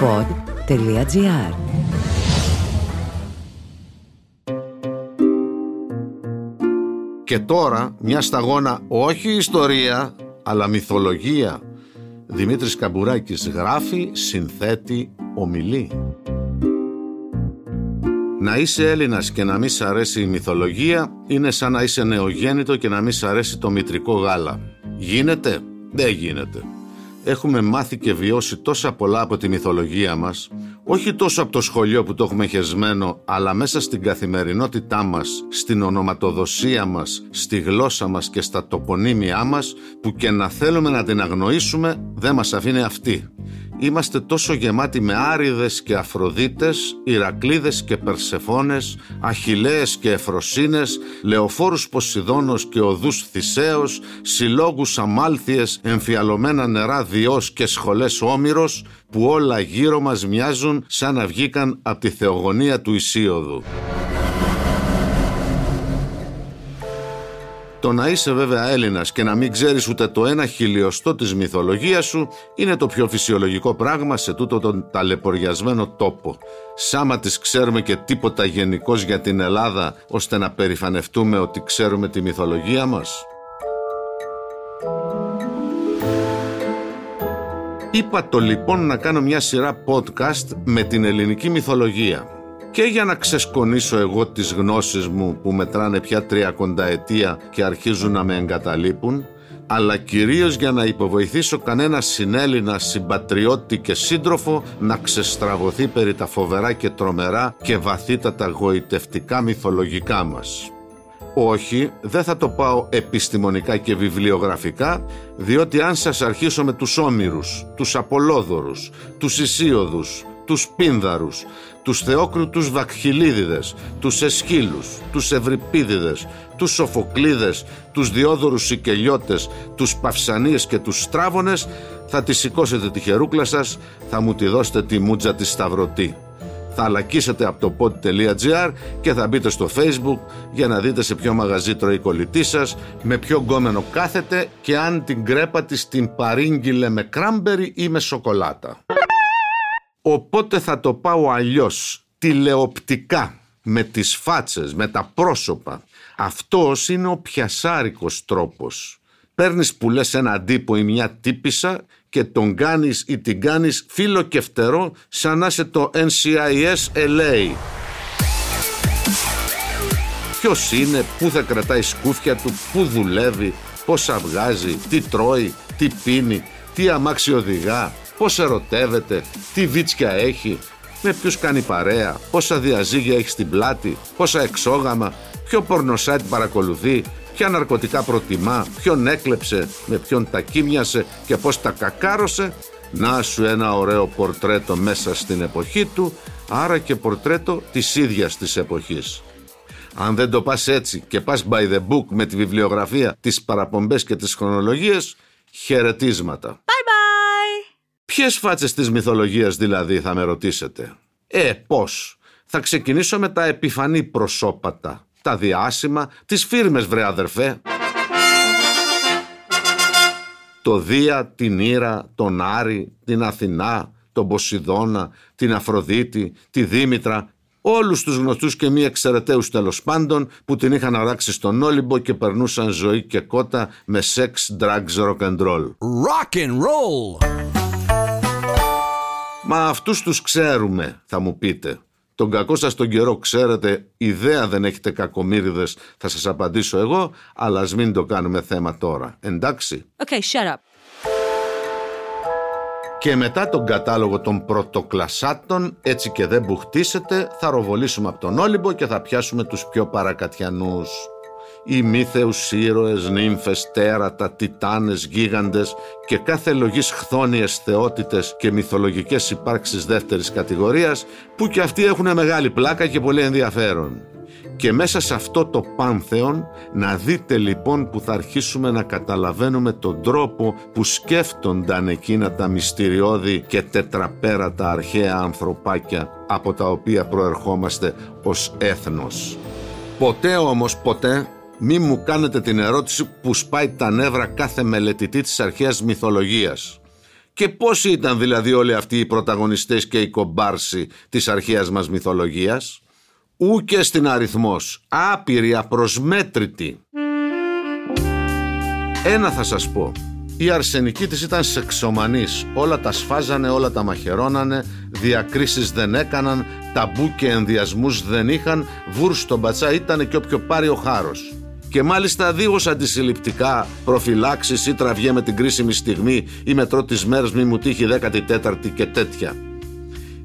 pod.gr Και τώρα μια σταγόνα όχι ιστορία αλλά μυθολογία. Δημήτρης Καμπουράκης γράφει, συνθέτει, ομιλεί. Να είσαι Έλληνας και να μην σ' αρέσει η μυθολογία είναι σαν να είσαι νεογέννητο και να μην σ' αρέσει το μητρικό γάλα. Γίνεται; Δεν γίνεται. Έχουμε μάθει και βιώσει τόσα πολλά από τη μυθολογία μας, όχι τόσο από το σχολείο που το έχουμε χεσμένο, αλλά μέσα στην καθημερινότητά μας, στην ονοματοδοσία μας, στη γλώσσα μας και στα τοπονύμια μας, που και να θέλουμε να την αγνοήσουμε, δεν μας αφήνει αυτή είμαστε τόσο γεμάτοι με άριδες και αφροδίτες, Ηρακλίδες και Περσεφόνες, Αχιλέες και Εφροσίνες, Λεωφόρους Ποσειδώνος και Οδούς Θησέως, Συλλόγους Αμάλθιες, Εμφιαλωμένα νερά Διός και Σχολές Όμηρος, που όλα γύρω μας μοιάζουν σαν να βγήκαν από τη θεογονία του Ισίωδου. Το να είσαι βέβαια Έλληνας και να μην ξέρεις ούτε το ένα χιλιοστό της μυθολογίας σου είναι το πιο φυσιολογικό πράγμα σε τούτο τον ταλαιπωριασμένο τόπο. Σάμα της ξέρουμε και τίποτα γενικώς για την Ελλάδα ώστε να περηφανευτούμε ότι ξέρουμε τη μυθολογία μας. Είπα το λοιπόν να κάνω μια σειρά podcast με την ελληνική μυθολογία και για να ξεσκονίσω εγώ τις γνώσεις μου που μετράνε πια τριακονταετία και αρχίζουν να με εγκαταλείπουν, αλλά κυρίως για να υποβοηθήσω κανένα συνέλληνα συμπατριώτη και σύντροφο να ξεστραβωθεί περί τα φοβερά και τρομερά και βαθύτατα γοητευτικά μυθολογικά μας. Όχι, δεν θα το πάω επιστημονικά και βιβλιογραφικά, διότι αν σας αρχίσω με τους Όμηρους, τους Απολόδωρους, τους Ισίωδους, τους Πίνδαρους, τους Θεόκριτους Βακχυλίδιδες, τους Εσχύλους, τους Ευρυπίδιδες, τους Σοφοκλίδες, τους Διόδωρους Σικελιώτες, τους Παυσανίες και τους Στράβονες, θα τη σηκώσετε τη χερούκλα σας, θα μου τη δώσετε τη μούτζα της Σταυρωτή. Θα αλακίσετε από το pod.gr και θα μπείτε στο facebook για να δείτε σε ποιο μαγαζί τρώει η κολλητή σας, με ποιο γκόμενο κάθεται και αν την κρέπα της την παρήγγειλε με κράμπερι ή με σοκολάτα. Οπότε θα το πάω αλλιώς, τηλεοπτικά, με τις φάτσες, με τα πρόσωπα. Αυτός είναι ο πιασάρικος τρόπος. Παίρνεις που λες ένα αντίπο ή μια τύπησα και τον κάνεις ή την κάνεις φίλο και φτερό σαν να είσαι το NCIS LA. Ποιος είναι, πού θα κρατάει σκούφια του, πού δουλεύει, πόσα βγάζει, τι τρώει, τι πίνει, τι αμάξι οδηγά, πώς ερωτεύεται, τι βίτσια έχει, με ποιους κάνει παρέα, πόσα διαζύγια έχει στην πλάτη, πόσα εξόγαμα, ποιο πορνοσάιτ παρακολουθεί, ποια ναρκωτικά προτιμά, ποιον έκλεψε, με ποιον τα κίμιασε και πώς τα κακάρωσε, να σου ένα ωραίο πορτρέτο μέσα στην εποχή του, άρα και πορτρέτο της ίδιας της εποχής. Αν δεν το πας έτσι και πας by the book με τη βιβλιογραφία, τις παραπομπές και τις χρονολογίες, χαιρετίσματα. Ποιες φάτσες της μυθολογίας δηλαδή θα με ρωτήσετε; Ε, πώς; Θα ξεκινήσω με τα επιφανή προσώπατα. Τα διάσημα, τις φίρμες βρε αδερφέ. Το Δία, την Ήρα, τον Άρη, την Αθηνά, τον Ποσειδώνα, την Αφροδίτη, τη Δήμητρα, όλους τους γνωστούς και μη εξαιρεταίους τέλος πάντων που την είχαν αράξει στον Όλυμπο και περνούσαν ζωή και κότα με σεξ, drugs, rock and roll. Rock and roll! Μα αυτούς τους ξέρουμε, θα μου πείτε. Τον κακό σας τον καιρό ξέρετε, ιδέα δεν έχετε κακομύριδες, θα σας απαντήσω εγώ, αλλά ας μην το κάνουμε θέμα τώρα. Εντάξει; Okay, shut up. Και μετά τον κατάλογο των πρωτοκλασσάτων, έτσι και δεν μπουχτίσετε, θα ροβολήσουμε από τον Όλυμπο και θα πιάσουμε τους πιο παρακατιανούς οι μύθεους ήρωες, νύμφες, τέρατα, τιτάνες, γίγαντες και κάθε λογής χθόνιες θεότητες και μυθολογικές υπάρξεις δεύτερης κατηγορίας που και αυτοί έχουν μεγάλη πλάκα και πολύ ενδιαφέρον. Και μέσα σε αυτό το πάνθεον να δείτε λοιπόν που θα αρχίσουμε να καταλαβαίνουμε τον τρόπο που σκέφτονταν εκείνα τα μυστηριώδη και τετραπέρατα αρχαία ανθρωπάκια από τα οποία προερχόμαστε ως έθνος. Ποτέ όμως ποτέ μη μου κάνετε την ερώτηση που σπάει τα νεύρα κάθε μελετητή της αρχαίας μυθολογίας. Και πώς ήταν δηλαδή όλοι αυτοί οι πρωταγωνιστές και οι κομπάρσοι της αρχαίας μας μυθολογίας; Ού και στην αριθμός, άπειροι, απροσμέτρητοι. Ένα θα σας πω, η αρσενική της ήταν σεξομανής, όλα τα σφάζανε, όλα τα μαχαιρώνανε, διακρίσεις δεν έκαναν, ταμπού και ενδιασμούς δεν είχαν, βούρ στον πατσά ήταν και όποιο πάρει ο χάρος και μάλιστα δίχως αντισυλληπτικά προφυλάξεις ή τραβιέ με την κρίσιμη στιγμή ή μετρώ τις μέρες μη μου τύχει 14η και τέτοια.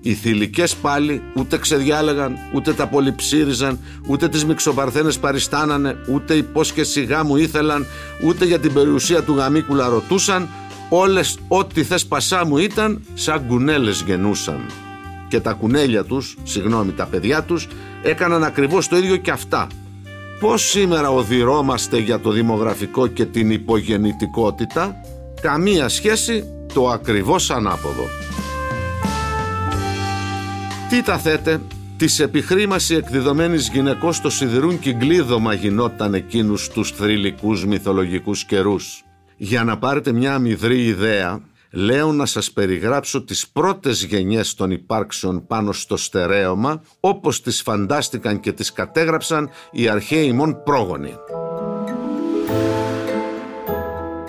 Οι θηλυκές πάλι ούτε ξεδιάλεγαν, ούτε τα πολυψήριζαν, ούτε τις μυξοπαρθένες παριστάνανε, ούτε υπόσχεση γάμου ήθελαν, ούτε για την περιουσία του γαμίκουλα ρωτούσαν, όλες ό,τι θες πασά μου ήταν, σαν κουνέλες γεννούσαν. Και τα κουνέλια τους, συγγνώμη τα παιδιά τους, έκαναν ακριβώς το ίδιο και αυτά – Πώς σήμερα οδηρώμαστε για το δημογραφικό και την υπογεννητικότητα, καμία σχέση το ακριβώς ανάποδο. Τι τα θέτε, της επιχρήμαση εκδιδομένης γυναικός στο σιδηρούν κυκλίδωμα γινόταν εκείνους τους θρηλυκούς μυθολογικούς καιρούς. Για να πάρετε μια αμυδρή ιδέα, λέω να σας περιγράψω τις πρώτες γενιές των υπάρξεων πάνω στο στερέωμα όπως τις φαντάστηκαν και τις κατέγραψαν οι αρχαίοι μόν πρόγονοι.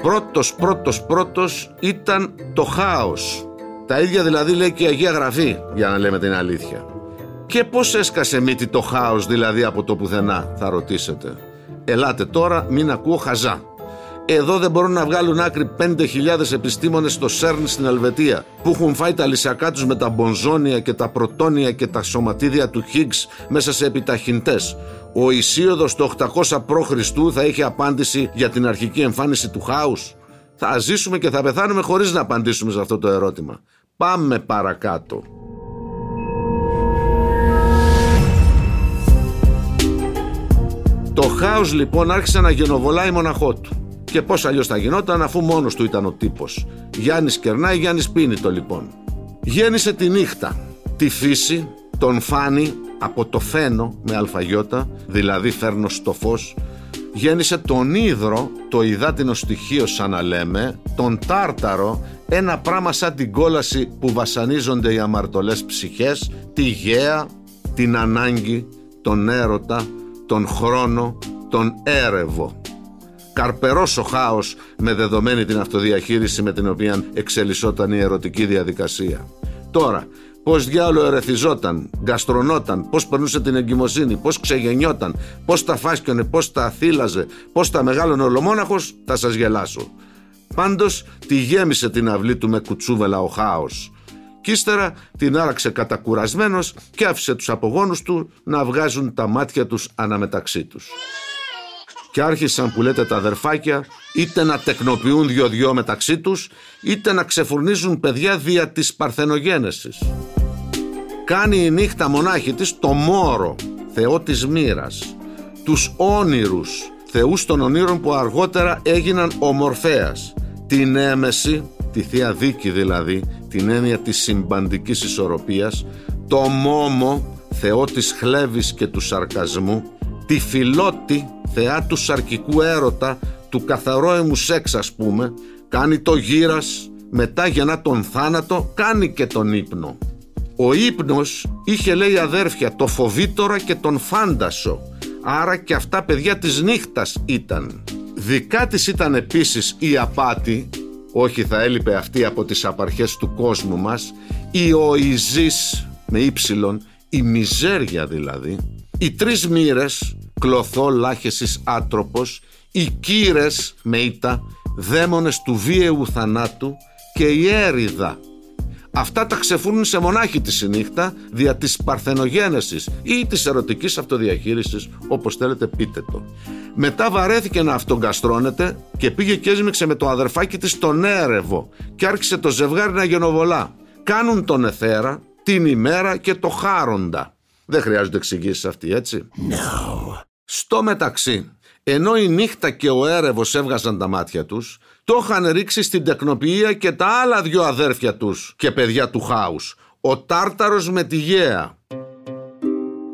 Πρώτος, πρώτος, πρώτος ήταν το χάος. Τα ίδια δηλαδή λέει και η Αγία Γραφή, για να λέμε την αλήθεια. Και πώς έσκασε μύτη το χάος δηλαδή από το πουθενά, θα ρωτήσετε. Ελάτε τώρα, μην ακούω χαζά. Εδώ δεν μπορούν να βγάλουν άκρη 5.000 επιστήμονες στο ΣΕΡΝ στην Ελβετία που έχουν φάει τα λυσιακά τους με τα μπονζόνια και τα πρωτόνια και τα σωματίδια του Higgs μέσα σε επιταχυντές. Ο Ισίωδος το 800 π.Χ. θα είχε απάντηση για την αρχική εμφάνιση του χάους. Θα ζήσουμε και θα πεθάνουμε χωρίς να απαντήσουμε σε αυτό το ερώτημα. Πάμε παρακάτω. Το χάος λοιπόν άρχισε να γενοβολάει μοναχό του. Και πώς αλλιώς θα γινόταν αφού μόνος του ήταν ο τύπος. Γιάννης κερνάει, Γιάννης πίνει το λοιπόν. Γέννησε τη νύχτα, τη φύση, τον φάνη από το φαίνο με αλφαγιώτα, δηλαδή φέρνω στο φως, γέννησε τον Ήδρο, το υδάτινο στοιχείο σαν να λέμε, τον Τάρταρο, ένα πράγμα σαν την κόλαση που βασανίζονται οι αμαρτωλές ψυχές, τη γέα, την ανάγκη, τον έρωτα, τον χρόνο, τον έρευο. Καρπερός ο χάος με δεδομένη την αυτοδιαχείριση με την οποία εξελισσόταν η ερωτική διαδικασία. Τώρα, πώς διάλογο ερεθιζόταν, γκαστρονόταν, πώς περνούσε την εγκυμοσύνη, πώς ξεγεννιόταν, πώς τα φάσκιονε, πώς τα θύλαζε, πώς τα μεγάλωνε ολομόναχο, θα σας γελάσω. Πάντως τη γέμισε την αυλή του με κουτσούβελα ο χάος. Κι ύστερα την άραξε κατακουρασμένος και άφησε τους απογόνους του να βγάζουν τα μάτια τους αναμεταξύ τους και άρχισαν που λέτε τα αδερφάκια είτε να τεκνοποιούν δυο-δυο μεταξύ τους είτε να ξεφουρνίζουν παιδιά δια της παρθενογένεσης. Κάνει η νύχτα μονάχη της το μόρο, θεό της μοίρας, τους όνειρους, θεούς των ονείρων που αργότερα έγιναν ομορφέας, την έμεση, τη Θεία Δίκη δηλαδή, την έννοια της συμπαντικής ισορροπίας, το μόμο, θεό της χλέβης και του σαρκασμού, τη φιλότη, θεά του σαρκικού έρωτα, του καθαρόεμου σεξ ας πούμε, κάνει το γύρας, μετά γεννά τον θάνατο, κάνει και τον ύπνο. Ο ύπνος είχε λέει αδέρφια το φοβήτορα και τον φάντασο, άρα και αυτά παιδιά της νύχτας ήταν. Δικά της ήταν επίσης η απάτη, όχι θα έλειπε αυτή από τις απαρχές του κόσμου μας, η οηζής με ύψιλον, η μιζέρια δηλαδή, οι τρεις μοίρες κλωθό λάχεσης άτροπος, οι κύρες με ήττα, δαίμονες του βίαιου θανάτου και η έριδα. Αυτά τα ξεφούρνουν σε μονάχη τη συνύχτα δια της παρθενογένεσης ή της ερωτικής αυτοδιαχείρισης όπως θέλετε πείτε το. Μετά βαρέθηκε να αυτογκαστρώνεται και πήγε και έσμιξε με το αδερφάκι της τον έρευο και άρχισε το ζευγάρι να γενοβολά. Κάνουν τον εθέρα, την ημέρα και το χάροντα. Δεν χρειάζονται εξηγήσεις αυτοί, έτσι. No. Στο μεταξύ, ενώ η νύχτα και ο έρευος έβγαζαν τα μάτια τους, το είχαν ρίξει στην τεκνοποιία και τα άλλα δυο αδέρφια τους και παιδιά του χάους, ο Τάρταρος με τη Γέα.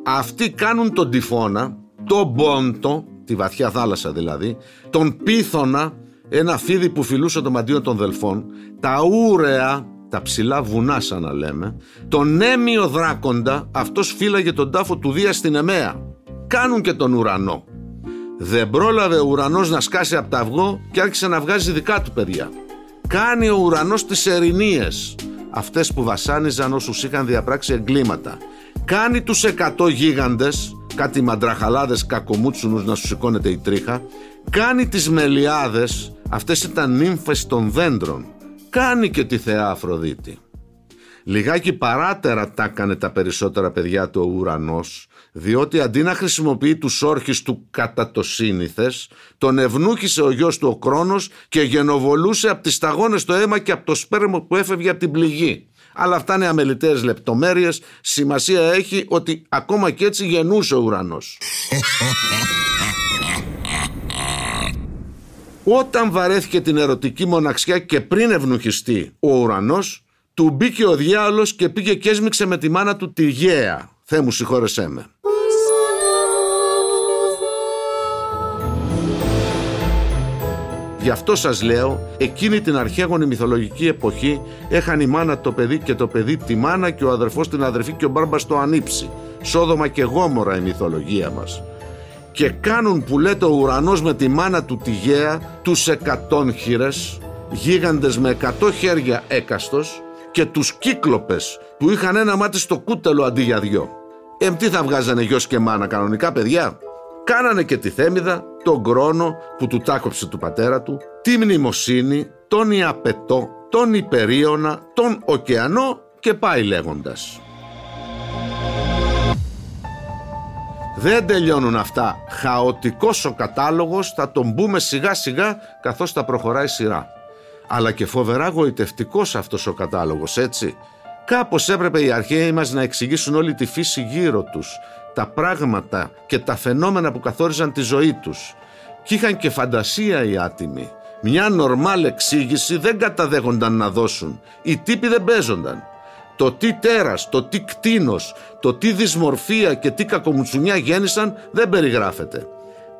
Αυτοί κάνουν τον τυφώνα, τον Πόντο, τη βαθιά θάλασσα δηλαδή, τον Πίθωνα ένα φίδι που φιλούσε το μαντίο των Δελφών, τα ούρεα, τα ψηλά βουνά σαν να λέμε, τον έμειο δράκοντα, αυτός φύλαγε τον τάφο του Δία στην Εμέα. Κάνουν και τον ουρανό. Δεν πρόλαβε ο ουρανός να σκάσει από τα αυγό και άρχισε να βγάζει δικά του παιδιά. Κάνει ο ουρανός τις ερηνίες, αυτές που βασάνιζαν όσους είχαν διαπράξει εγκλήματα. Κάνει τους εκατό γίγαντες, κάτι μαντραχαλάδες κακομούτσουνους να σου σηκώνεται η τρίχα. Κάνει τις μελιάδες, αυτές ήταν νύμφες των δέντρων. Κάνει και τη θεά Αφροδίτη. Λιγάκι παράτερα τα έκανε τα περισσότερα παιδιά του ο ουρανός, διότι αντί να χρησιμοποιεί τους όρχες του κατά το σύνηθες, τον ευνούχησε ο γιος του ο Κρόνος και γενοβολούσε από τις σταγόνες το αίμα και από το σπέρμο που έφευγε από την πληγή. Αλλά αυτά είναι αμεληταίες λεπτομέρειες, σημασία έχει ότι ακόμα και έτσι γεννούσε ο ουρανός. Όταν βαρέθηκε την ερωτική μοναξιά και πριν ευνουχιστεί ο ουρανός, του μπήκε ο διάολος και πήγε και έσμιξε με τη μάνα του τη γέα. Θεέ μου συγχώρεσέ με. Γι' αυτό σας λέω, εκείνη την αρχαίγονη μυθολογική εποχή έχαν η μάνα το παιδί και το παιδί τη μάνα και ο αδερφός την αδερφή και ο μπάρμπας το ανήψει. Σόδομα και γόμορα η μυθολογία μας. Και κάνουν που λέτε ο ουρανός με τη μάνα του τη γέα τους εκατόν χείρες, γίγαντες με εκατό χέρια έκαστος και τους κύκλοπες που είχαν ένα μάτι στο κούτελο αντί για δυο. Εμ τι θα βγάζανε γιος και μάνα κανονικά παιδιά; Κάνανε και τη θέμιδα, τον κρόνο που του τάκοψε του πατέρα του, τη μνημοσύνη, τον Ιαπετό, τον Υπερίωνα, τον Οκεανό και πάει λέγοντας. Δεν τελειώνουν αυτά. Χαοτικός ο κατάλογος, θα τον μπούμε σιγά σιγά καθώς θα προχωράει σειρά. Αλλά και φοβερά γοητευτικός αυτός ο κατάλογος, έτσι. Κάπως έπρεπε οι αρχαίοι μας να εξηγήσουν όλη τη φύση γύρω τους, τα πράγματα και τα φαινόμενα που καθόριζαν τη ζωή τους. Κι είχαν και φαντασία οι άτιμοι. Μια νορμάλ εξήγηση δεν καταδέχονταν να δώσουν. Οι τύποι δεν παίζονταν. Το τι τέρας, το τι κτίνος, το τι δυσμορφία και τι κακομουτσουνιά γέννησαν δεν περιγράφεται.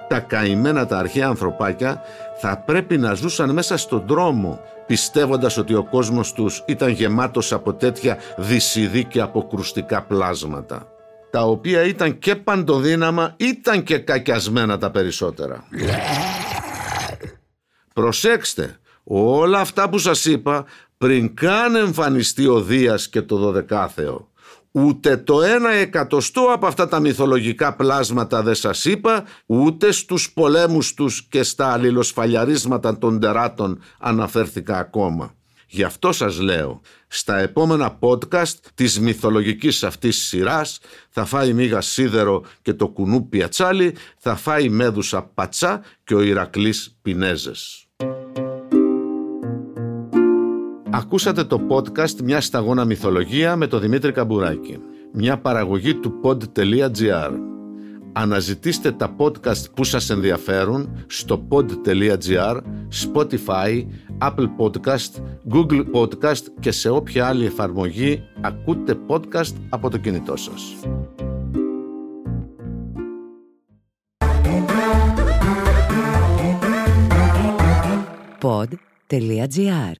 Τα καημένα τα αρχαία ανθρωπάκια θα πρέπει να ζούσαν μέσα στον δρόμο πιστεύοντας ότι ο κόσμος τους ήταν γεμάτος από τέτοια δυσιδή και αποκρουστικά πλάσματα τα οποία ήταν και παντοδύναμα ήταν και κακιασμένα τα περισσότερα. Προσέξτε, όλα αυτά που σας είπα πριν καν εμφανιστεί ο Δίας και το Δωδεκάθεο. Ούτε το ένα εκατοστό από αυτά τα μυθολογικά πλάσματα δεν σας είπα, ούτε στους πολέμους τους και στα αλληλοσφαλιαρίσματα των τεράτων αναφέρθηκα ακόμα. Γι' αυτό σας λέω, στα επόμενα podcast της μυθολογικής αυτής σειράς θα φάει μίγα σίδερο και το κουνού πιατσάλι, θα φάει μέδουσα πατσά και ο Ηρακλής πινέζες. Ακούσατε το podcast «Μια σταγόνα μυθολογία» με τον Δημήτρη Καμπουράκη. Μια παραγωγή του pod.gr. Αναζητήστε τα podcast που σας ενδιαφέρουν στο pod.gr, Spotify, Apple Podcast, Google Podcast και σε όποια άλλη εφαρμογή ακούτε podcast από το κινητό σας. Pod.gr.